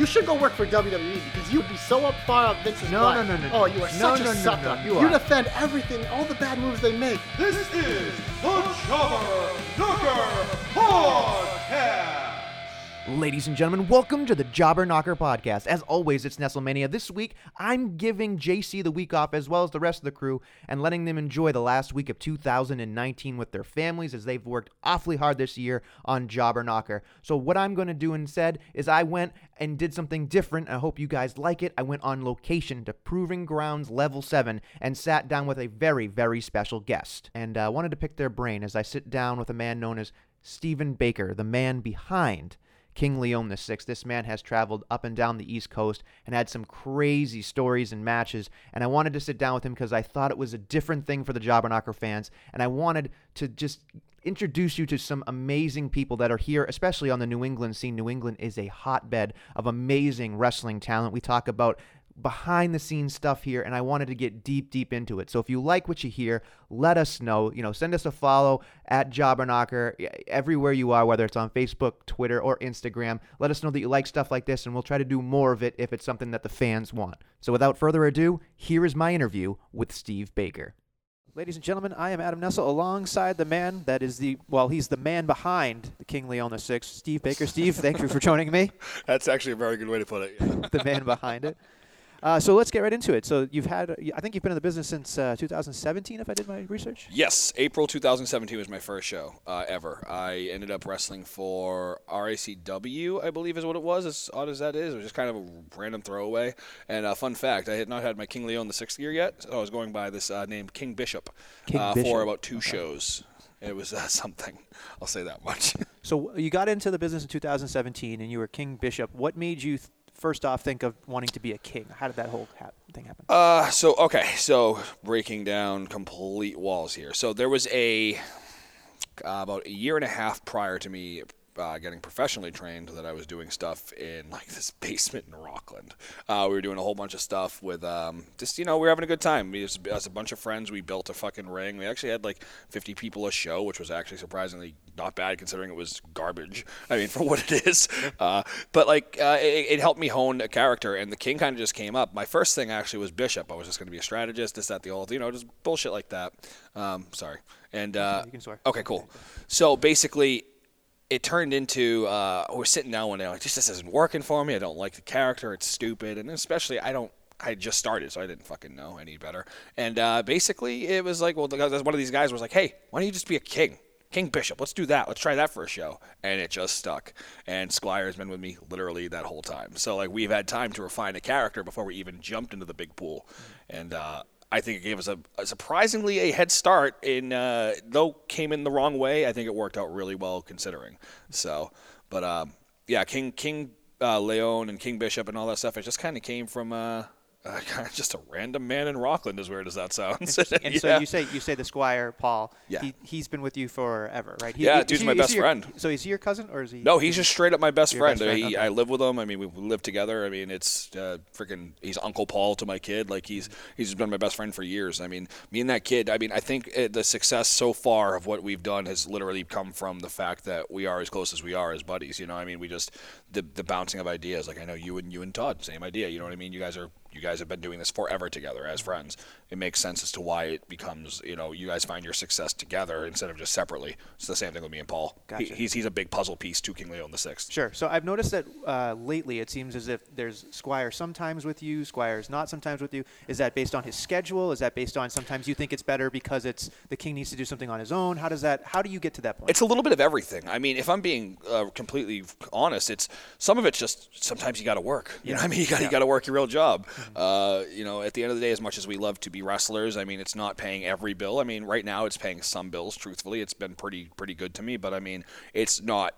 You should go work for WWE because you'd be so up far up Vince's No, butt. no, no, no, Oh, you are No, such no, a no, sucker. no, you you are. defend everything, all the bad moves they make. This is the Jobber Knocker Podcast. Ladies and gentlemen, welcome to the Jobber Knocker podcast. As always, it's Nestlemania. This week, I'm giving JC the week off as well as the rest of the crew and letting them enjoy the last week of 2019 with their families as they've worked awfully hard this year on Jobber Knocker. So, what I'm going to do instead is I went and did something different. I hope you guys like it. I went on location to Proving Grounds Level 7 and sat down with a very, very special guest. And I uh, wanted to pick their brain as I sit down with a man known as Stephen Baker, the man behind King Leon VI. This man has traveled up and down the East Coast and had some crazy stories and matches. And I wanted to sit down with him because I thought it was a different thing for the Jobber Knocker fans. And I wanted to just introduce you to some amazing people that are here, especially on the New England scene. New England is a hotbed of amazing wrestling talent. We talk about behind the scenes stuff here and I wanted to get deep deep into it. So if you like what you hear, let us know. You know, send us a follow at Jobberknocker everywhere you are whether it's on Facebook, Twitter or Instagram. Let us know that you like stuff like this and we'll try to do more of it if it's something that the fans want. So without further ado, here is my interview with Steve Baker. Ladies and gentlemen, I am Adam Nessel alongside the man that is the well, he's the man behind the King Leon VI, Steve Baker. Steve, thank you for joining me. That's actually a very good way to put it. yeah. the man behind it. Uh, so let's get right into it. So you've had, I think you've been in the business since uh, 2017, if I did my research. yes, April 2017 was my first show uh, ever. I ended up wrestling for RACW, I believe is what it was. As odd as that is, it was just kind of a random throwaway. And uh, fun fact, I had not had my King Leon the sixth year yet. So I was going by this uh, name King Bishop, King uh, Bishop. for about two shows. It was uh, something. I'll say that much. So you got into the business in 2017, and you were King Bishop. What made you, th- first off, think of wanting to be a king? How did that whole ha- thing happen? Uh, so okay, so breaking down complete walls here. So there was a uh, about a year and a half prior to me uh, getting professionally trained that I was doing stuff in like this basement in Rockland. Uh, we were doing a whole bunch of stuff with um, just you know we were having a good time. We just, as a bunch of friends, we built a fucking ring. We actually had like 50 people a show, which was actually surprisingly not bad considering it was garbage. I mean, for what it is. Uh, but like, uh, it, it helped me hone a character, and the king kind of just came up. My first thing actually was bishop. I was just going to be a strategist, this, that, the old you know, just bullshit like that. Um, sorry. And uh, You can swear. okay, cool. So basically, it turned into uh, we're sitting down one day like, this just isn't working for me. I don't like the character. It's stupid, and especially I don't. I just started, so I didn't fucking know any better. And uh, basically, it was like, well, one of these guys was like, "Hey, why don't you just be a king, king bishop? Let's do that. Let's try that for a show." And it just stuck. And Squire's been with me literally that whole time. So like, we've had time to refine a character before we even jumped into the big pool. And uh, I think it gave us a, a surprisingly a head start. In uh, though came in the wrong way, I think it worked out really well considering. So, but um, yeah, King King uh, Leon and King Bishop and all that stuff. It just kind of came from uh, uh, just a random man in Rockland. As weird as that sounds. And so Yeah. you say you say the Squire Paul. Yeah. He, he's been with you forever, right? He, Yeah, is dude's he- my best your- friend. So is he your cousin or is he? No, he's just straight up my best friend. best friend, He, okay. I live with him. I mean, we live together. I mean, it's uh, freaking. He's Uncle Paul to my kid. Like he's he's just been my best friend for years. I mean, me and that kid. I mean, I think uh, the success so far of what we've done has literally come from the fact that we are as close as we are as buddies. You know, I mean, we just the the bouncing of ideas. Like I know you and you and Todd, same idea. You know what I mean? You guys are you guys have been doing this forever together as friends. It makes sense as to why it becomes. You know, you guys find your success together instead of just separately. It's the same thing with me and Paul. He- he's he's a big puzzle piece to King Leon the Sixth. Sure. So I've noticed that uh, lately it seems as if there's Squire sometimes with you, Squire's not sometimes with you. Is that based on his schedule? Is that based on sometimes you think it's better because it's the king needs to do something on his own? How does that? How do you get to that point? It's a little bit of everything. I mean, if I'm being uh, completely honest, it's some of it's just sometimes you got to work. You know, what I mean, you got you got to work your real job. Uh, you know, at the end of the day, as much as we love to be wrestlers, I mean, it's not paying every bill. I mean, right now it's paying some bills. Truthfully, it's been pretty pretty good to me, but I mean, it's not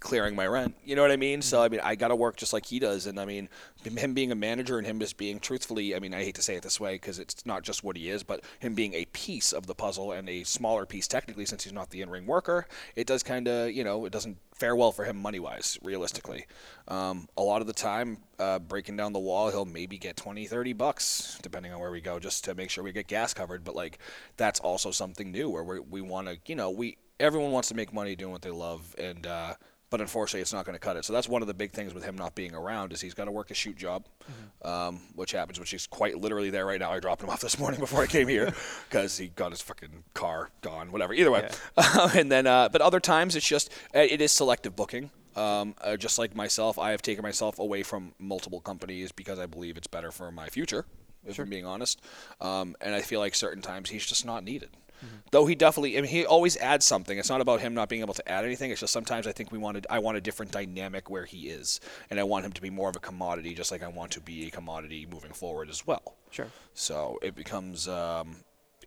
clearing my rent. You know what I mean? So I mean, I got to work just like he does, and I mean, him being a manager and him just being truthfully. I mean, I hate to say it this way because it's not just what he is, but him being a piece of the puzzle and a smaller piece technically, since he's not the in-ring worker, it does kind of you know it doesn't fare well for him money-wise, realistically. Um, a lot of the time, uh, breaking down the wall, he'll maybe get 20, 30 bucks, depending on where we go, just to make sure we get gas covered. But like, that's also something new where we we want to, you know, we everyone wants to make money doing what they love, and uh, but unfortunately, it's not going to cut it. So that's one of the big things with him not being around is he's got to work a shoot job, mm-hmm. um, which happens, which is quite literally there right now. I dropped him off this morning before I came here because he got his fucking car gone, whatever. Either way, yeah. and then uh, but other times it's just uh, it is selective booking. Um, uh, just like myself, I have taken myself away from multiple companies because I believe it's better for my future. If sure. I'm being honest, um, and I feel like certain times he's just not needed. Mm-hmm. Though he definitely, I mean, he always adds something. It's not about him not being able to add anything. It's just sometimes I think we wanted, I want a different dynamic where he is, and I want him to be more of a commodity, just like I want to be a commodity moving forward as well. Sure. So it becomes, um,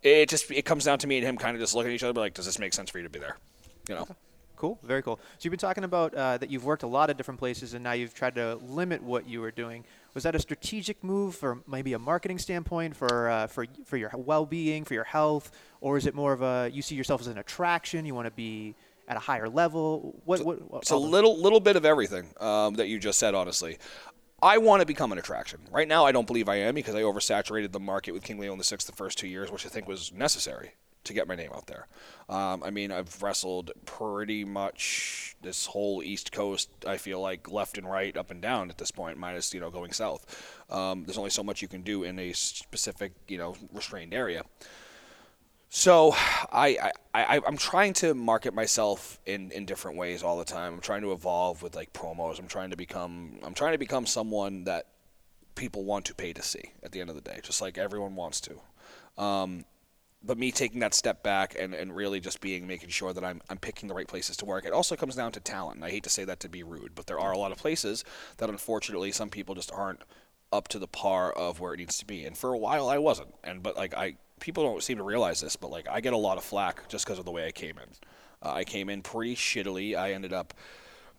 it just it comes down to me and him kind of just looking at each other, like, does this make sense for you to be there? You know. Okay. Cool, very cool. So you've been talking about uh, that you've worked a lot of different places, and now you've tried to limit what you were doing. Was that a strategic move for maybe a marketing standpoint, for uh, for for your well-being, for your health, or is it more of a you see yourself as an attraction? You want to be at a higher level? What? what, it's a little little bit of everything um, that you just said. Honestly, I want to become an attraction. Right now, I don't believe I am because I oversaturated the market with King Leon the Sixth the first two years, which I think was necessary to get my name out there. Um, I mean, I've wrestled pretty much this whole East Coast. I feel like left and right, up and down at this point, minus you know going south. Um, there's only so much you can do in a specific you know restrained area. So I, I, I am trying to market myself in, in different ways all the time. I'm trying to evolve with like promos. I'm trying to become I'm trying to become someone that people want to pay to see at the end of the day, just like everyone wants to. Um, but me taking that step back and, and really just being making sure that I'm, I'm picking the right places to work. It also comes down to talent. And I hate to say that to be rude, but there are a lot of places that unfortunately some people just aren't up to the par of where it needs to be. And for a while I wasn't. And but like I people don't seem to realize this, but like I get a lot of flack just because of the way I came in. Uh, I came in pretty shittily. I ended up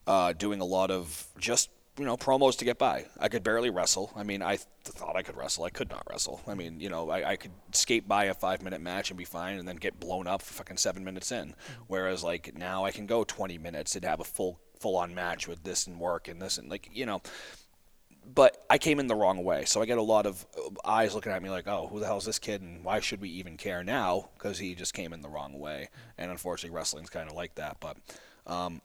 uh, doing a lot of just you know, promos to get by. I could barely wrestle. I mean, I th- thought I could wrestle. I could not wrestle. I mean, you know, I, I could skate by a five minute match and be fine and then get blown up for fucking seven minutes in. Mm-hmm. Whereas, like, now I can go 20 minutes and have a full full on match with this and work and this and, like, you know. But I came in the wrong way. So I get a lot of uh, eyes looking at me like, oh, who the hell is this kid and why should we even care now? Because he just came in the wrong way. And unfortunately, wrestling's kind of like that. But, um,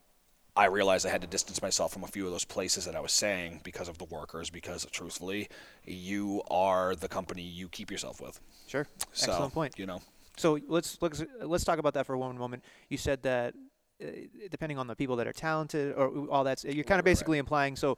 I realized I had to distance myself from a few of those places that I was saying because of the workers. Because truthfully, you are the company you keep yourself with. Sure. So, Excellent point. You know. So let's let's let's talk about that for one moment. You said that uh, depending on the people that are talented or all that, you're kind of basically right. implying. So,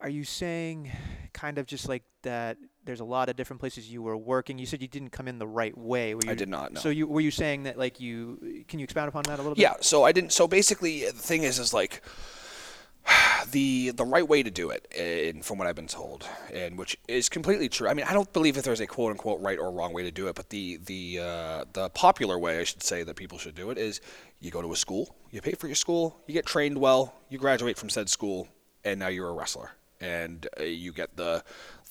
are you saying kind of just like that there's a lot of different places you were working. You said you didn't come in the right way. You, I did not. No. So you were you saying that like you can you expound upon that a little bit? Yeah. So I didn't. So basically, the thing is, is like the the right way to do it, and from what I've been told, and which is completely true. I mean, I don't believe that there's a quote unquote right or wrong way to do it, but the the uh, the popular way, I should say, that people should do it is you go to a school, you pay for your school, you get trained well, you graduate from said school, and now you're a wrestler and uh, you get the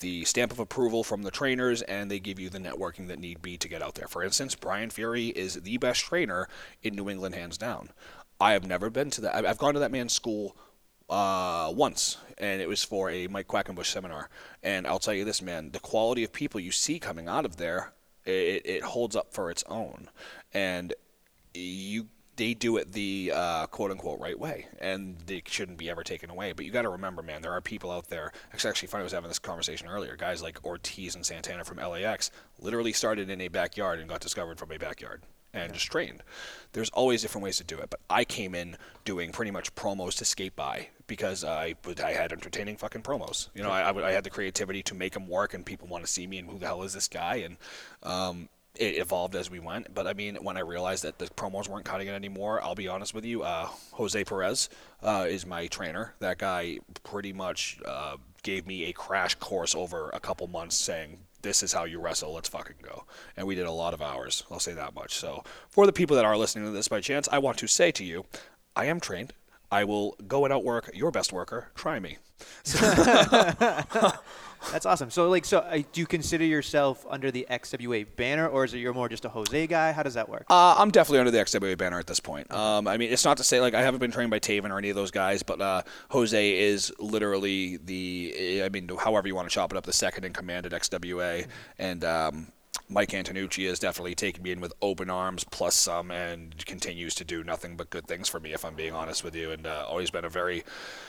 the stamp of approval from the trainers, and they give you the networking that need be to get out there. For instance, Brian Fury is the best trainer in New England, hands down. I have never been to that. I've gone to that man's school uh, once, and it was for a Mike Quackenbush seminar. And I'll tell you this, man, the quality of people you see coming out of there, it, it holds up for its own. And you they do it the uh, quote unquote right way, and they shouldn't be ever taken away. But you got to remember, man, there are people out there. It's actually funny. I was having this conversation earlier. Guys like Ortiz and Santana from LAX literally started in a backyard and got discovered from a backyard and yeah. just trained. There's always different ways to do it, but I came in doing pretty much promos to skate by because I I had entertaining fucking promos. You know, I, I, I had the creativity to make them work, and people want to see me and who the hell is this guy and. Um, it evolved as we went. But I mean, when I realized that the promos weren't cutting it anymore, I'll be honest with you. Uh, Jose Perez uh, is my trainer. That guy pretty much uh, gave me a crash course over a couple months, saying. This is how you wrestle. Let's fucking go. And we did a lot of hours. I'll say that much. So, for the people that are listening to this by chance, I want to say to you, I am trained. I will go and outwork your best worker. Try me. That's awesome. So, like, so uh, do you consider yourself under the XWA banner, or is it you're more just a Jose guy? How does that work? Uh, I'm definitely under the XWA banner at this point. Um, I mean, it's not to say like I haven't been trained by Taven or any of those guys, but uh, Jose is literally the, I mean, however you want to chop it up, the second in command at XWA, and um, Mike Antonucci has definitely taken me in with open arms plus some and continues to do nothing but good things for me if I'm being honest with you. And uh, always been a very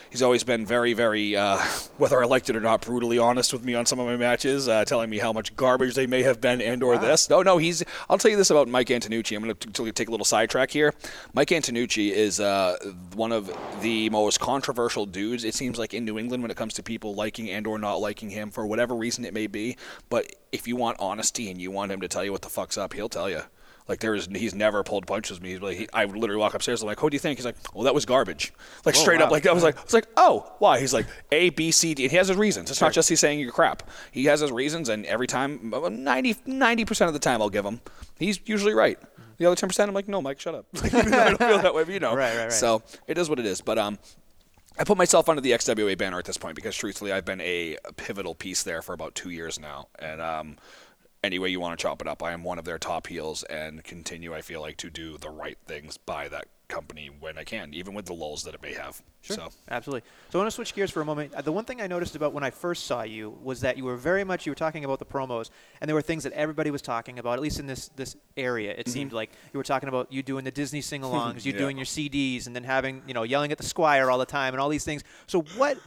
he's always been very very uh, whether I liked it or not brutally honest with me on some of my matches uh, telling me how much garbage they may have been and or this. No no he's I'll tell you this about Mike Antonucci. I'm going to take a little sidetrack here. Mike Antonucci is uh, one of the most controversial dudes it seems like in New England when it comes to people liking and or not liking him for whatever reason it may be. But if you want honesty and you want him to tell you what the fuck's up, he'll tell you. Like there is, he's never pulled punches with me. He's like, he, I literally walk upstairs. I'm like, "What do you think?" He's like, "Well, that was garbage." Like straight wow. up, like I was like, I was like, "Oh, why?" He's like, "A, B, C, D." And he has his reasons. It's not just he's saying you're crap. He has his reasons, and every time, 90 percent of the time, I'll give him. He's usually right. The other ten percent, I'm like, "No, Mike, shut up." Like, I don't feel that way, but you know. Right, right, right. So it is what it is. But um, I put myself under the XWA banner at this point because truthfully, I've been a pivotal piece there for about two years now, and um any way you want to chop it up. I am one of their top heels and continue, I feel like, to do the right things by that company when I can, even with the lulls that it may have. Sure. So Absolutely. So I want to switch gears for a moment. The one thing I noticed about when I first saw you was that you were very much you were talking about the promos, and there were things that everybody was talking about, at least in this this area. It mm-hmm. seemed like you were talking about you doing the Disney sing-alongs, you Yeah. doing your CDs, and then having you know yelling at the Squire all the time, and all these things. So what?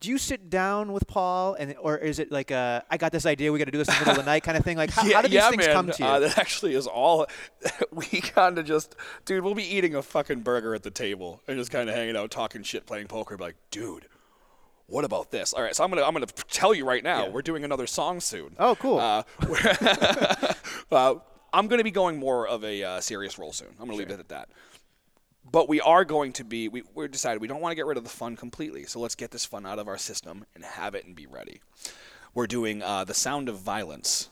Do you sit down with Paul, and or is it like a I got this idea, we got to do this in the middle of the night kind of thing? Like how, how do these yeah, things man. come to you? Uh, that actually is all. we kind of just, dude, we'll be eating a fucking burger at the table and just kind of hanging out, talking shit, playing poker. Be like, dude, what about this? All right, so I'm gonna I'm gonna tell you right now. Yeah. We're doing another song soon. Oh, cool. Uh, uh, I'm gonna be going more of a uh, serious role soon. I'm gonna leave it at that. But we are going to be. We we decided we don't want to get rid of the fun completely. So let's get this fun out of our system and have it and be ready. We're doing uh, the sound of violence.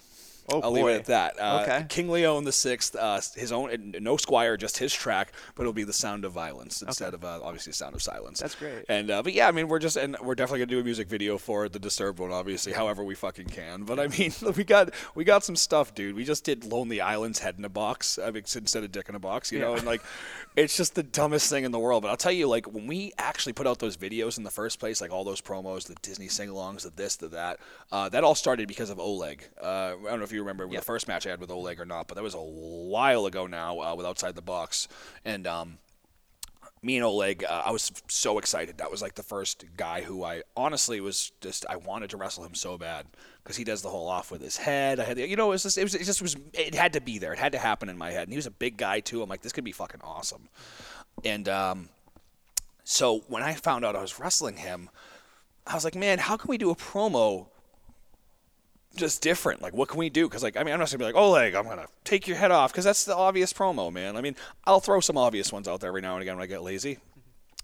Oh, I'll leave it at that. Uh, Okay. King Leon the Sixth, uh, his own, no Squire, just his track, but it'll be the sound of violence instead of uh, obviously the sound of silence. That's great. And uh, but yeah, I mean, we're just and we're definitely gonna do a music video for it, the Disturbed one, obviously, however we fucking can. But I mean, we got we got some stuff, dude. We just did Lonely Island's head in a box, I mean, instead of dick in a box, you know, and like, it's just the dumbest thing in the world. But I'll tell you, like, when we actually put out those videos in the first place, like all those promos, the Disney sing-alongs, the this, the that, uh, that all started because of Oleg. Uh, I don't know if you remember the first match I had with Oleg or not, but that was a while ago now uh, with Outside the Box, and um, me and Oleg, uh, I was so excited. That was like the first guy who I honestly was just I wanted to wrestle him so bad because he does the whole off with his head. I had, you know, it was just it was it just was it had to be there. It had to happen in my head. And he was a big guy too. I'm like, this could be fucking awesome. And um, so when I found out I was wrestling him, I was like, man, how can we do a promo just different. Like, what can we do? Because, like, I mean, I'm not gonna be like, like, I'm gonna take your head off, because that's the obvious promo, man. I mean, I'll throw some obvious ones out there every now and again when I get lazy.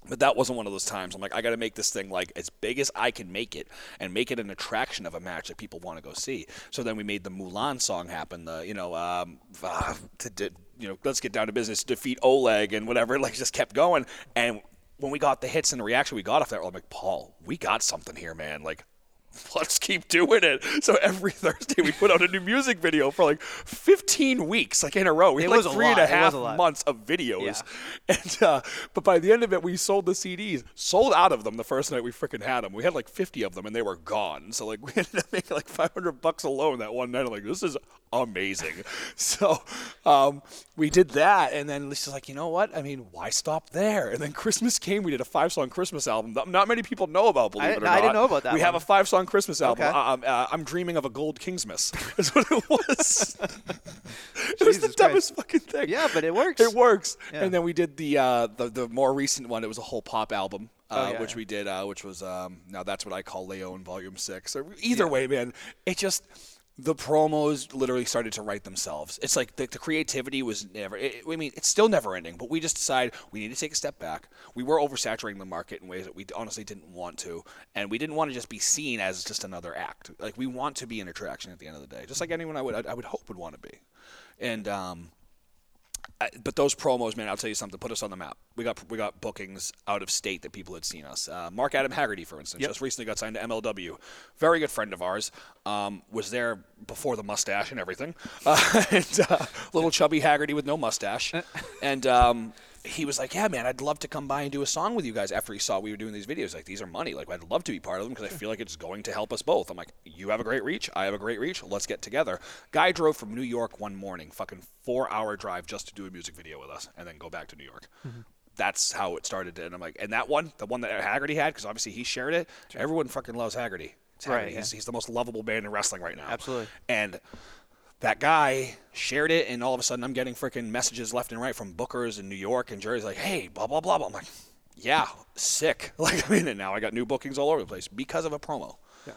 But that wasn't one of those times. I'm like, I got to make this thing like as big as I can make it, and make it an attraction of a match that people want to go see. So then we made the Mulan song happen. The you know, um, uh, to, to, you know, let's get down to business, defeat Oleg and whatever. Like, just kept going. And when we got the hits and the reaction we got off that, I'm like, Paul, we got something here, man. Like, let's keep doing it. So every Thursday we put out a new music video for like 15 weeks, like in a row. We had like three and a half a months of videos. Yeah. And uh, but by the end of it, we sold the CDs, sold out of them the first night we freaking had them. We had like 50 of them, and they were gone. So like we ended up making like 500 bucks alone that one night. I'm like, this is amazing. So um, we did that, and then Lisa's like, you know what? I mean, why stop there? And then Christmas came. We did a five song Christmas album that not many people know about. Believe I- it or I not, didn't know about that We have a five song Christmas album. Okay. Uh, um, uh, I'm dreaming of a gold Kingsmas. Is what it was. it was the Jesus dumbest fucking thing. Yeah, but it works. It works. Yeah. And then we did the, uh, the the more recent one. It was a whole pop album, uh, Oh, yeah, which yeah. we did, uh, which was um, now that's what I call Leon Volume Six. Or either way, man, it just the promos literally started to write themselves. It's like the, the creativity was never. It, I mean, it's still never ending. But we just decided we need to take a step back. We were oversaturating the market in ways that we honestly didn't want to, and we didn't want to just be seen as just another act. Like we want to be an attraction at the end of the day, just like anyone I would I would hope would want to be. And um, I, but those promos, man, I'll tell you something. Put us on the map. We got we got bookings out of state that people had seen us. Uh, Mark Adam Haggerty, for instance, just recently got signed to MLW. Very good friend of ours. Um, was there before the mustache and everything. Uh, and uh, little chubby Haggerty with no mustache, and. Um, he was like, "Yeah, man, I'd love to come by and do a song with you guys." After he saw we were doing these videos, like these are money. Like I'd love to be part of them because I feel like it's going to help us both. I'm like, "You have a great reach, I have a great reach. Let's get together." Guy drove from New York one morning, fucking four hour drive just to do a music video with us, and then go back to New York. Mm-hmm. That's how it started. And I'm like, and that one, the one that Haggerty had, because obviously he shared it. Everyone fucking loves Haggerty. It's Right, yeah. He's, he's the most lovable man in wrestling right now. Absolutely. And that guy shared it, and all of a sudden I'm getting freaking messages left and right from bookers in New York and Jersey, like, "Hey, blah blah blah." blah. I'm like, "Yeah, sick." Like, I mean, and now I got new bookings all over the place because of a promo.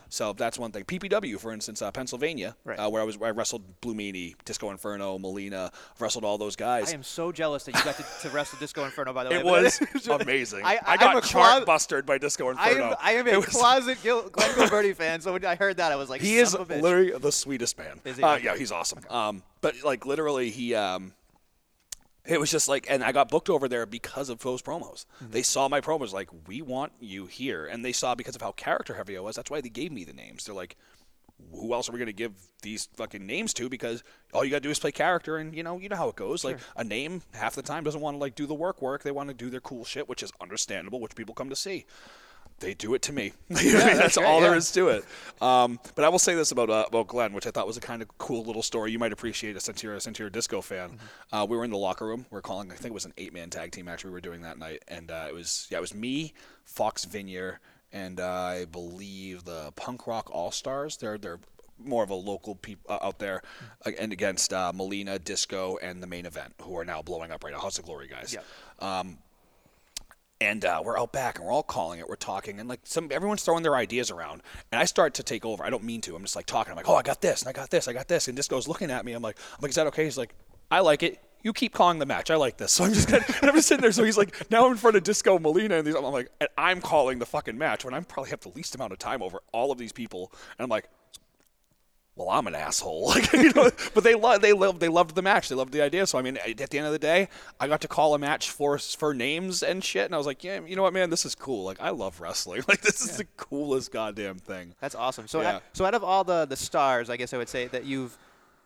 So that's one thing. PPW, for instance, uh, Pennsylvania, Right. uh, where I was, where I wrestled Blue Meanie, Disco Inferno, Molina, wrestled all those guys. I am so jealous that you got to, to wrestle Disco Inferno. By the way, it was amazing. I- I, I'm got chart clo- busted by Disco I Inferno. am, I am a closet Gil, Glenn Gilberti fan, so when I heard that, I was like, He is of a bitch." literally the sweetest man. Uh, yeah, he's awesome. Um, but like literally, he um, it was just like, and I got booked over there because of those promos. Mm-hmm. They saw my promos, like, we want you here, and they saw because of how character heavy I was. That's why they gave me the names. They're like, who else are we going to give these fucking names to? Because all you got to do is play character, and you know, you know how it goes. Like a name, half the time doesn't want to like do the work work. They want to do their cool shit, which is understandable, which people come to see. They do it to me. that's great, all yeah. there is to it. Um, but I will say this about uh, about Glenn, which I thought was a kind of cool little story. You might appreciate it since you're a, since you're a disco fan. Mm-hmm. Uh, we were in the locker room. We are calling. I think it was an eight man tag team match we were doing that night, and uh, it was yeah, it was me, Fox Vineyard, and uh, I believe the Punk Rock All Stars. They're they're more of a local peop uh, out there, uh, and against uh, Molina, Disco, and the main event, who are now blowing up right now. House of Glory guys. Um, and uh, we're out back and we're all calling it. We're talking and like some everyone's throwing their ideas around, and I start to take over. I don't mean to. I'm just like talking. I'm like, oh, I got this and I got this, I got this, and Disco's looking at me. I'm like, I'm like, is that okay? He's like, I like it. You keep calling the match. I like this. So I'm just of, and I'm just sitting there. So he's like, now I'm in front of Disco Molina, and these, I'm like, and I'm calling the fucking match when I probably have the least amount of time over all of these people, and I'm like, well, I'm an asshole. Like, you know, but they love, they loved, they loved the match. They loved the idea. So I mean, at the end of the day, I got to call a match for for names and shit, and I was like, yeah, you know what, man, this is cool. Like, I love wrestling. Like, this is the coolest goddamn thing. That's awesome. So, Yeah. out, so out of all the the stars, I guess I would say that you've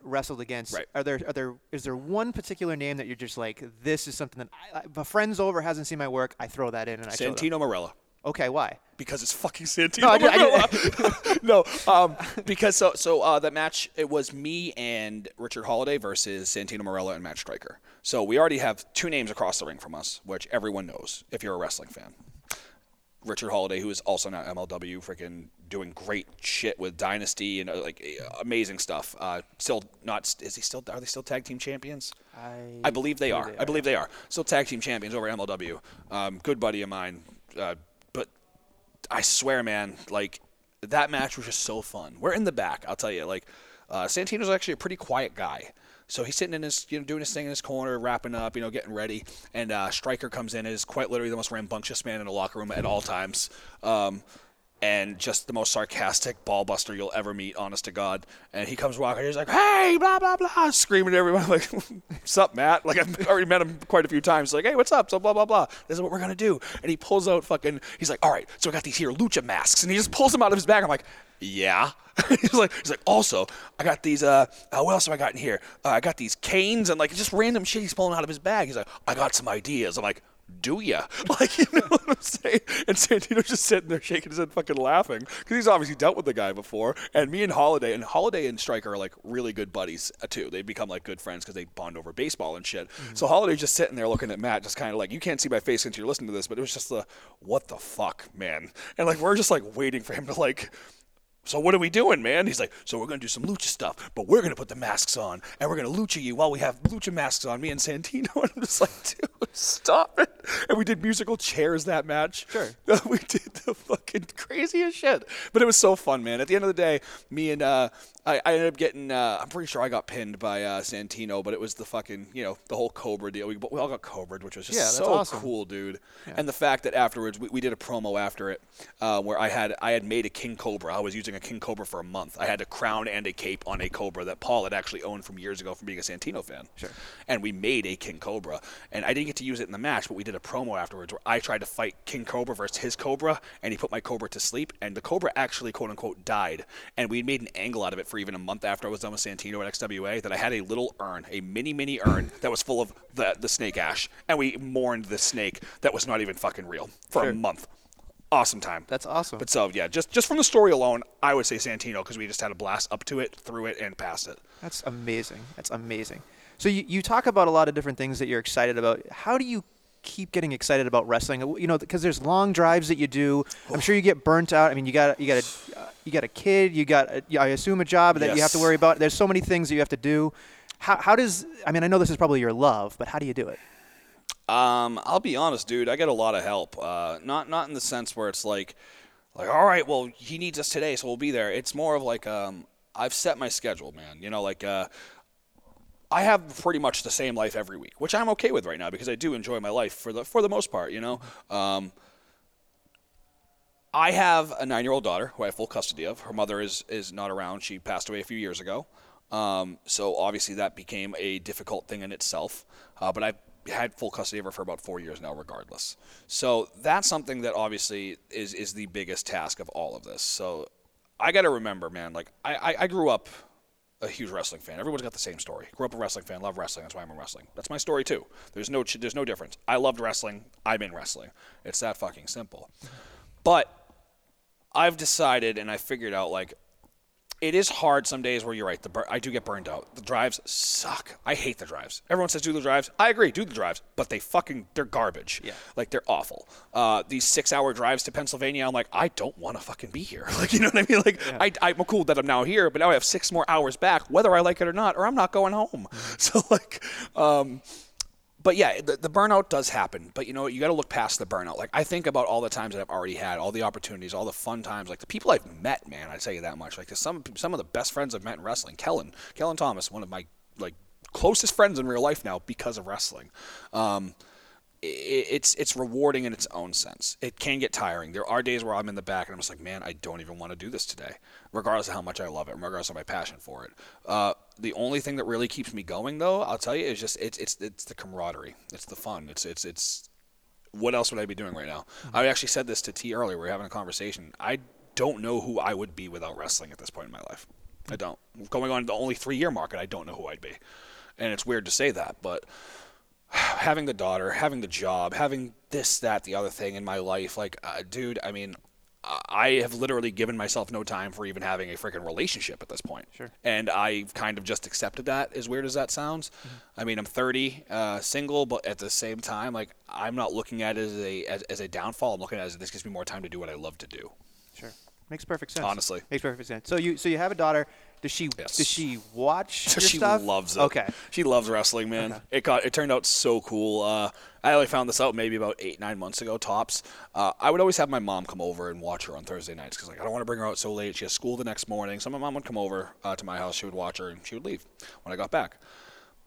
wrestled against, Right. are there are there is there one particular name that you're just like this is something that I, I- if a friend's over hasn't seen my work, I throw that in and I. Santino Marella. Okay, why? because it's fucking Santino No, I did- I Marella. no, um, because so so uh, that match it was me and Richard Holiday versus Santino Marella and Matt Striker. So we already have two names across the ring from us, which everyone knows if you're a wrestling fan. Richard Holiday, who is also now MLW, freaking doing great shit with Dynasty and uh, like uh, amazing stuff. Uh, still not is he still are they still tag team champions? I I believe they are. they I are, believe they are. Still tag team champions over MLW. Um, good buddy of mine. I swear, man, like that match was just so fun. We're in the back. I'll tell you. Like uh, Santino's actually a pretty quiet guy. So he's sitting in his, you know, doing his thing in his corner, wrapping up, you know, getting ready. And uh, Striker comes in, is quite literally the most rambunctious man in the locker room at all times. Um, and just the most sarcastic ball buster you'll ever meet, honest to God. And he comes walking, he's like, "Hey, blah blah blah," screaming at everyone like, "What's up, Matt?" Like I've already met him quite a few times. Like, "Hey, what's up?" So blah blah blah. This is what we're gonna do. And he pulls out fucking. He's like, "All right, so I got these here lucha masks," and he just pulls them out of his bag. I'm like, "Yeah." he's like, he's like, also, I got these. Uh, uh what else have I got in here? Uh, I got these canes and like just random shit he's pulling out of his bag. He's like, I got some ideas. I'm like do ya? Like, you know what I'm saying? And Santino's just sitting there shaking his head, fucking laughing, because he's obviously dealt with the guy before. And me and Holiday, and Holiday and Striker are like really good buddies uh, too. They become like good friends because they bond over baseball and shit. So Holiday's just sitting there looking at Matt, just kind of like, you can't see my face since you're listening to this, but it was just the, what the fuck, man? And like, we're just like waiting for him to like, so what are we doing, man? He's like, so we're gonna do some lucha stuff, but we're gonna put the masks on, and we're gonna lucha you while we have lucha masks on. Me and Santino, and I'm just like, dude, stop it. and we did musical chairs that match. Sure. we did the fucking craziest shit, but it was so fun, man. At the end of the day, me and uh, I, I ended up getting. Uh, I'm pretty sure I got pinned by uh, Santino, but it was the fucking you know the whole Cobra deal. We, we all got Cobra'd, which was just Yeah, that's so awesome. cool, dude. And the fact that afterwards we, we did a promo after it, uh, where I had I had made a King Cobra. I was using a King Cobra for a month. I had a crown and a cape on a Cobra that Paul had actually owned from years ago from being a Santino fan. Sure. And we made a King Cobra, and I didn't get to use it in the match, but we did a promo afterwards where I tried to fight King Cobra versus his Cobra, and he put my Cobra to sleep, and the Cobra actually quote unquote died, and we made an angle out of it for even a month after I was done with Santino at XWA that I had a little urn, a mini mini urn that was full of the the snake ash, and we mourned the snake that was not even fucking real for Sure. a month. Awesome time. That's awesome. But so yeah, just just from the story alone, I would say Santino because we just had a blast up to it, through it, and past it. That's amazing. That's amazing. So you, you talk about a lot of different things that you're excited about. How do you keep getting excited about wrestling? You know, because there's long drives that you do. I'm sure you get burnt out. I mean, you got you got a you got a kid. You got a, I assume a job that you have to worry about. There's so many things that you have to do. How, how does I mean I know this is probably your love, but how do you do it? Um, I'll be honest, dude. I get a lot of help. Uh, not not in the sense where it's like, like, all right, well, he needs us today, so we'll be there. It's more of like, um, I've set my schedule, man. You know, like, uh, I have pretty much the same life every week, which I'm okay with right now because I do enjoy my life for the for the most part. You know, um, I have a nine-year-old daughter who I have full custody of. Her mother is is not around. She passed away a few years ago. Um, so obviously that became a difficult thing in itself. Uh, but I've had full custody of her for about four years now, regardless. So that's something that obviously is is the biggest task of all of this. So I got to remember, man. Like I, I, I grew up a huge wrestling fan. Everyone's got the same story. Grew up a wrestling fan, love wrestling. That's why I'm in wrestling. That's my story too. There's no there's no difference. I loved wrestling. I'm in wrestling. It's that fucking simple. But I've decided and I figured out like it is hard some days where you're right. The bur- I do get burned out. The drives suck. I hate the drives. Everyone says do the drives. I agree, do the drives, but they fucking they're garbage. Yeah. like they're awful. Uh, these six hour drives to Pennsylvania, I'm like, I don't want to fucking be here. Like you know what I mean? Like I, I'm cool that I'm now here, but now I have six more hours back, whether I like it or not, or I'm not going home. So like, um, but yeah, the, the burnout does happen. But you know, you got to look past the burnout. Like I think about all the times that I've already had, all the opportunities, all the fun times, like the people I've met. Man, I tell you that much. Like some some of the best friends I've met in wrestling. Kellen, Kellen Thomas, one of my like closest friends in real life now because of wrestling. Um, it's it's rewarding in its own sense. It can get tiring. There are days where I'm in the back and I'm just like, man, I don't even want to do this today, regardless of how much I love it, regardless of my passion for it. Uh, the only thing that really keeps me going, though, I'll tell you, is just it's it's it's the camaraderie. It's the fun. It's it's it's what else would I be doing right now? I actually said this to T earlier. We were having a conversation. I don't know who I would be without wrestling at this point in my life. I don't. Going on the only three year market, I don't know who I'd be. And it's weird to say that, but having the daughter, having the job, having this, that, the other thing in my life, like, uh, dude, I mean, I have literally given myself no time for even having a freaking relationship at this point. Sure. And I've kind of just accepted that, as weird as that sounds. I mean, I'm 30, uh, single, but at the same time, like, I'm not looking at it as a, as, as a downfall. I'm looking at it as this gives me more time to do what I love to do. Makes perfect sense. Honestly. makes perfect sense. So you so you have a daughter. Does she Yes. does she watch your she stuff? loves it. Okay. She loves wrestling, man. It got it turned out so cool. Uh, I only found this out maybe about eight nine months ago tops. Uh, I would always have my mom come over and watch her on Thursday nights because like I don't want to bring her out so late. She has school the next morning, so my mom would come over uh, to my house. She would watch her and she would leave when I got back.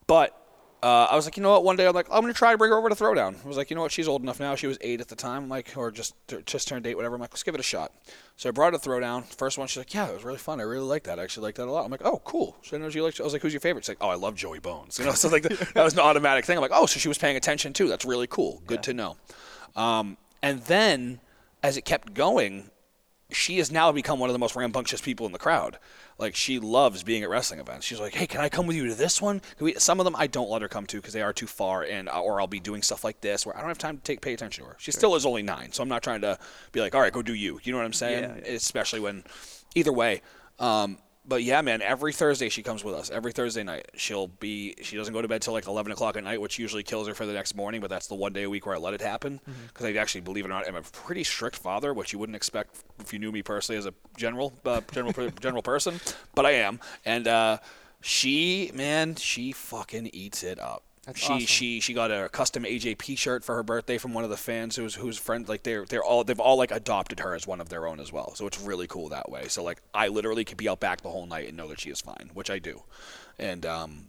But uh, I was like, you know what? One day I'm like, I'm gonna try to bring her over to Throwdown. I was like, you know what? She's old enough now. She was eight at the time, I'm like, or just just turned eight, whatever. I'm like, let's give it a shot. So I brought her to Throwdown. First one, she's like, yeah, it was really fun. I really liked that. I actually liked that a lot. I'm like, oh, cool. So I know you liked. I was like, who's your favorite? She's like, oh, I love Joey Bones. You know, so like that was an automatic thing. I'm like, oh, so she was paying attention too. That's really cool. Good to know. Um, and then as it kept going, she has now become one of the most rambunctious people in the crowd. Like she loves being at wrestling events. She's like, "Hey, can I come with you to this one?" Can we, some of them I don't let her come to because they are too far, and uh, or I'll be doing stuff like this where I don't have time to take pay attention to her. She still is only nine, so I'm not trying to be like, "All right, go do you." You know what I'm saying? Yeah, yeah. Especially when, either way. Um, but yeah, man, every Thursday she comes with us. Every Thursday night she'll be. She doesn't go to bed till like 11 o'clock at night, which usually kills her for the next morning. But that's the one day a week where I let it happen because I actually, believe it or not, I'm a pretty strict father, which you wouldn't expect if you knew me personally as a general, uh, general, general person. But I am, and uh, she, man, she fucking eats it up. She awesome. she she got a custom AJP shirt for her birthday from one of the fans who's who's friend like they're they're all they've all like adopted her as one of their own as well. So it's really cool that way. So like I literally could be out back the whole night and know that she is fine, which I do. And um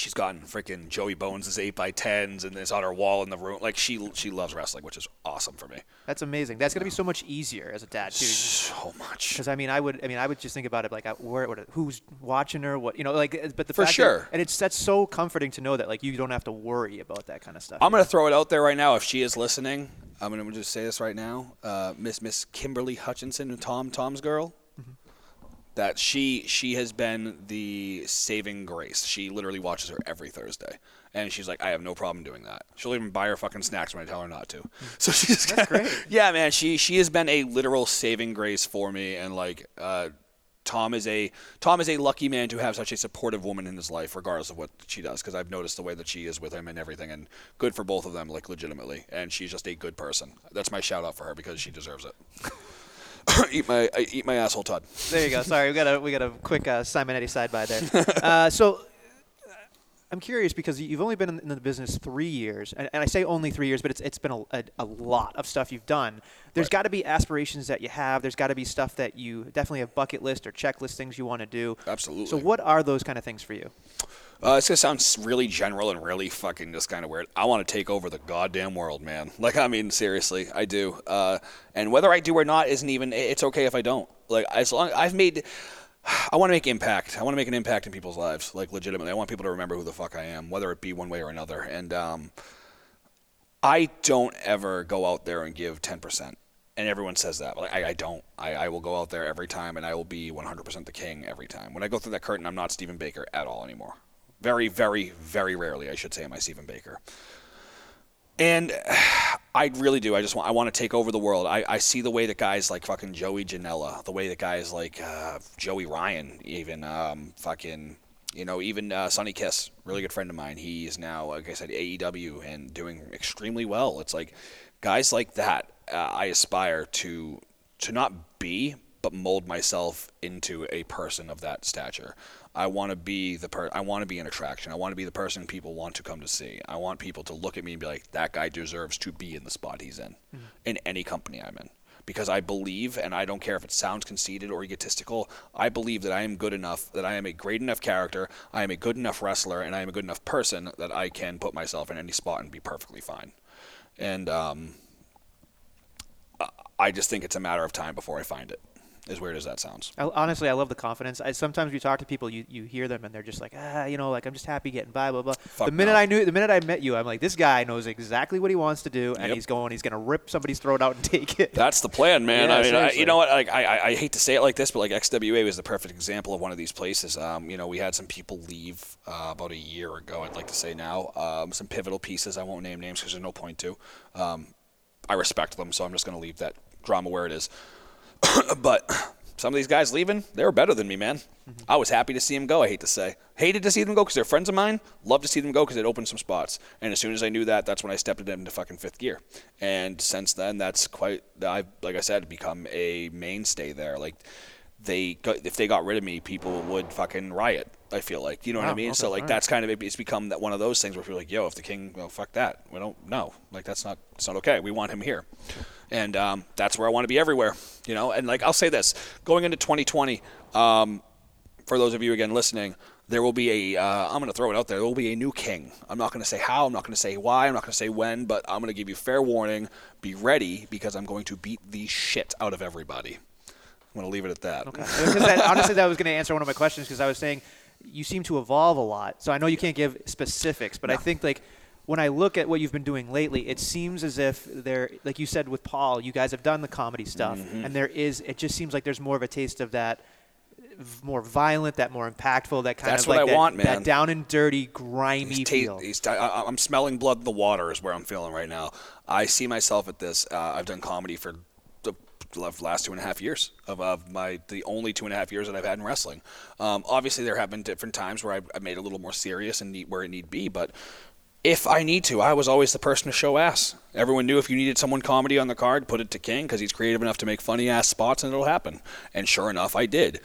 she's gotten freaking Joey Bones' eight by tens and it's on her wall in the room. Like she she loves wrestling, which is awesome for me. That's amazing. That's gonna be so much easier as a dad too. So much. Because I mean, I would, I mean, I would just think about it like, where, what, who's watching her, what, you know, like, but the For fact that- sure. and it's that's so comforting to know that like you don't have to worry about that kind of stuff. I'm gonna throw it out there right now. If she is listening, I'm gonna just say this right now. Uh, Miss Miss Kimberly Hutchinson, Tom Tom's girl, that she she has been the saving grace. She literally watches her every Thursday, and she's like, I have no problem doing that. She'll even buy her fucking snacks when I tell her not to. So she's That's great. yeah, man. She she has been a literal saving grace for me, and like. Uh, Tom is a Tom is a lucky man to have such a supportive woman in his life, regardless of what she does. Because I've noticed the way that she is with him and everything, and good for both of them, like legitimately. And she's just a good person. That's my shout out for her because she deserves it. eat my I eat my asshole, Todd. There you go. Sorry, we got a we got a quick uh, Simonetti side by there. Uh, so. I'm curious because you've only been in the business three years, and, and I say only three years, but it's it's been a, a, a lot of stuff you've done. There's Right. got to be aspirations that you have. There's got to be stuff that you definitely have bucket list or checklist things you want to do. Absolutely. So what are those kind of things for you? Uh, it's gonna sound really general and really fucking just kind of weird. I want to take over the goddamn world, man. Like, I mean, seriously, I do. Uh, and whether I do or not isn't even. It's okay if I don't. Like, as long I've made. I want to make impact. I want to make an impact in people's lives, like legitimately. I want people to remember who the fuck I am, whether it be one way or another. And um, I don't ever go out there and give ten percent. And everyone says that. Like, I, I don't. I, I will go out there every time, and I will be 100% the king every time. When I go through that curtain, I'm not Stephen Baker at all anymore. Very, very, very rarely, I should say, am I Stephen Baker. And I really do. I just want. I want to take over the world. I, I see the way that guys like fucking Joey Janela, the way that guys like uh, Joey Ryan, even um, fucking, you know, even uh, Sonny Kiss, really good friend of mine. He is now, like I said, AEW and doing extremely well. It's like guys like that. Uh, I aspire to to not be, but mold myself into a person of that stature. I want to be the per. I want to be an attraction. I want to be the person people want to come to see. I want people to look at me and be like, that guy deserves to be in the spot he's in, in any company I'm in. Because I believe, and I don't care if it sounds conceited or egotistical, I believe that I am good enough, that I am a great enough character, I am a good enough wrestler, and I am a good enough person that I can put myself in any spot and be perfectly fine. And um, I- I just think it's a matter of time before I find it. As weird as that sounds. I, honestly, I love the confidence. I, sometimes you talk to people, you, you hear them, and they're just like, ah, you know, like I'm just happy getting by, blah blah. Fuck the minute no. I knew, the minute I met you, I'm like, this guy knows exactly what he wants to do, and Yep. he's going, he's gonna rip somebody's throat out and take it. That's the plan, man. Yeah, I mean, I, you know what? Like, I, I, I hate to say it like this, but like XWA was the perfect example of one of these places. Um, you know, we had some people leave uh, about a year ago. I'd like to say now, um, some pivotal pieces. I won't name names because there's no point to. Um, I respect them, so I'm just going to leave that drama where it is. but some of these guys leaving, they were better than me, man. Mm-hmm. I was happy to see them go. I hate to say, hated to see them go because they're friends of mine. Love to see them go because it opened some spots. And as soon as I knew that, that's when I stepped it into fucking fifth gear. And since then, that's quite. I like I said, become a mainstay there. Like they, got, if they got rid of me, people would fucking riot. I feel like you know what I mean. okay, so like alright. that's kind of it's become that one of those things where people are like, yo, if the king, well, fuck that. We don't know. Like that's not it's not okay. We want him here, and um, that's where I want to be everywhere. You know, and like I'll say this, going into 2020, um, for those of you again listening, there will be a. Uh, I'm going to throw it out there. There will be a new king. I'm not going to say how. I'm not going to say why. I'm not going to say when. But I'm going to give you fair warning. Be ready because I'm going to beat the shit out of everybody. I'm going to leave it at that. Okay. That, honestly, that was going to answer one of my questions because I was saying you seem to evolve a lot. So I know you can't give specifics, but I think like when I look at what you've been doing lately, it seems as if there, like you said with Paul, you guys have done the comedy stuff, Mm-hmm. and there is. It just seems like there's more of a taste of that. More violent, that more impactful, that kind That's of what like I that, want, man. that down and dirty, grimy He's ta- feel. he's ta- I- I'm smelling blood in the water is where I'm feeling right now. I see myself at this. Uh, I've done comedy for the last two and a half years of, of my the only two and a half years that I've had in wrestling. Um, obviously, there have been different times where I've, I made it a little more serious and need, where it need be, but. If I need to, I was always the person to show ass. Everyone knew if you needed someone comedy on the card, put it to King because he's creative enough to make funny ass spots and it'll happen. And sure enough, I did.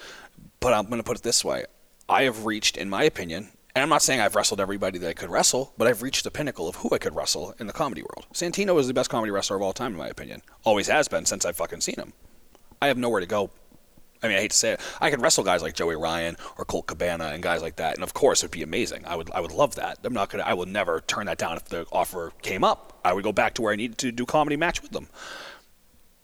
But I'm going to put it this way I have reached, in my opinion, And I'm not saying I've wrestled everybody that I could wrestle, but I've reached the pinnacle of who I could wrestle in the comedy world. Santino is the best comedy wrestler of all time, in my opinion. Always has been since I've fucking seen him. I have nowhere to go. I mean, I hate to say it. I could wrestle guys like Joey Ryan or Colt Cabana and guys like that, and of course, it'd be amazing. I would, I would love that. I'm not gonna, I will never turn that down if the offer came up. I would go back to where I needed to do comedy match with them,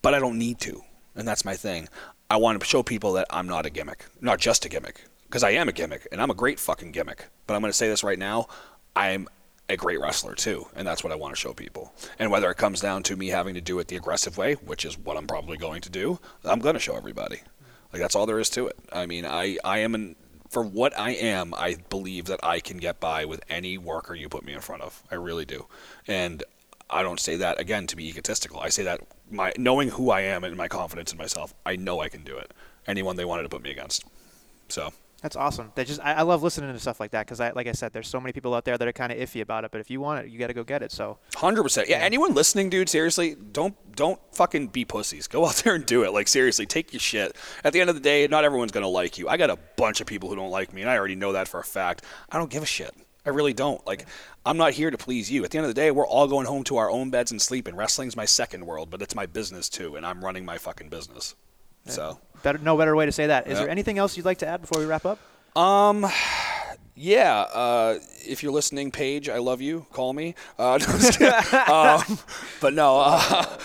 but I don't need to, and that's my thing. I want to show people that I'm not a gimmick, not just a gimmick, because I am a gimmick, and I'm a great fucking gimmick. But I'm to say this right now: I'm a great wrestler too, and that's what I want to show people. And whether it comes down to me having to do it the aggressive way, which is what I'm probably going to do, I'm going to show everybody. Like that's all there is to it. I mean, I I am an for what I am, I believe that I can get by with any worker you put me in front of. I really do. And I don't say that again to be egotistical. I say that my knowing who I am and my confidence in myself, I know I can do it. Anyone they wanted to put me against. So That's awesome. That just I, I love listening to stuff like that because I like I said, there's so many people out there that are kind of iffy about it. But if you want it, you got to go get it. So Hundred percent. Yeah. Anyone listening, dude? Seriously, don't don't fucking be pussies. Go out there and do it. Like seriously, take your shit. At the end of the day, not everyone's gonna like you. I got a bunch of people who don't like me, and I already know that for a fact. I don't give a shit. I really don't. Like, I'm not here to please you. At the end of the day, we're all going home to our own beds and sleeping. Wrestling's my second world, but it's my business too, and I'm running my fucking business. So, better no better way to say that. Is there anything else you'd like to add before we wrap up? um, yeah. Uh, if you're listening, Paige, I love you. Call me. Uh, no, I'm just kidding. um, but no. Uh,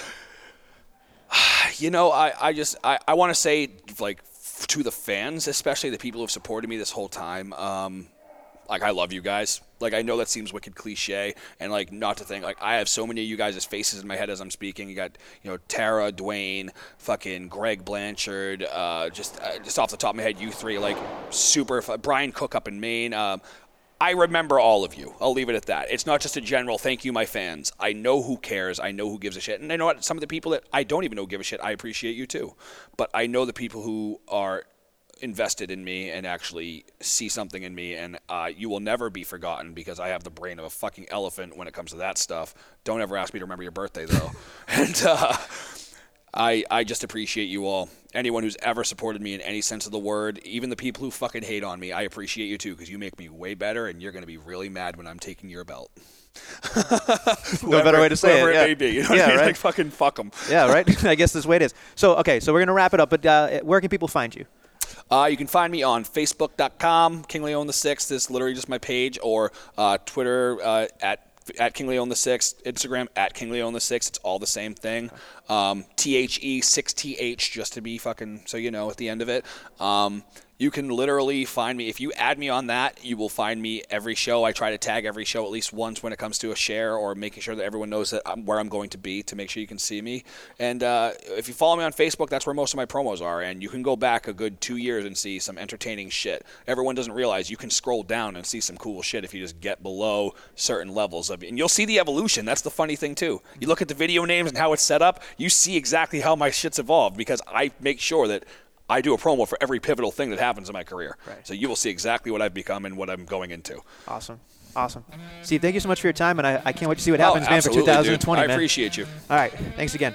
you know, I, I just I, I want to say like f- to the fans, especially the people who have supported me this whole time. Um, like I love you guys. Like I know that seems wicked cliche, and like not to think like I have so many of you guys' faces in my head as I'm speaking. You got you know Tara, Dwayne, fucking Greg Blanchard. Uh, just uh, just off the top of my head, you three like super. Fu- Brian Cook up in Maine. Um, I remember all of you. I'll leave it at that. It's not just a general thank you, my fans. I know who cares. I know who gives a shit. And I know what some of the people that I don't even know give a shit. I appreciate you too. But I know the people who are invested in me and actually see something in me and uh, you will never be forgotten because I have the brain of a fucking elephant when it comes to that stuff. Don't ever ask me to remember your birthday though. and uh, I, I just appreciate you all. Anyone who's ever supported me in any sense of the word, even the people who fucking hate on me, I appreciate you too because you make me way better and you're going to be really mad when I'm taking your belt. No better way to say it, whoever yeah. may be. You know Yeah, I mean? right. Like fucking fuck them. Yeah, right. I guess this way it is. So okay, so we're gonna wrap it up. But uh, where can people find you? Uh, you can find me on Facebook.com, King Leon the Sixth is literally just my page, or uh, Twitter uh, at at King Leon the Sixth, Instagram at King Leon the Sixth. It's all the same thing. Um, T H E six T H just to be fucking so you know at the end of it. Um, you can literally find me if you add me on that. You will find me every show. I try to tag every show at least once when it comes to a share or making sure that everyone knows that I'm where I'm going to be to make sure you can see me. And uh, if you follow me on Facebook, that's where most of my promos are. And you can go back a good two years and see some entertaining shit. Everyone doesn't realize you can scroll down and see some cool shit if you just get below certain levels of it. And you'll see the evolution. That's the funny thing too. You look at the video names and how it's set up. You see exactly how my shit's evolved because I make sure that. I do a promo for every pivotal thing that happens in my career. Right. So you will see exactly what I've become and what I'm going into. Awesome, awesome. Steve, thank you so much for your time, and I, I can't wait to see what oh, happens, oh, man, for absolutely, dude. 2020, I man. appreciate you. All right, thanks again.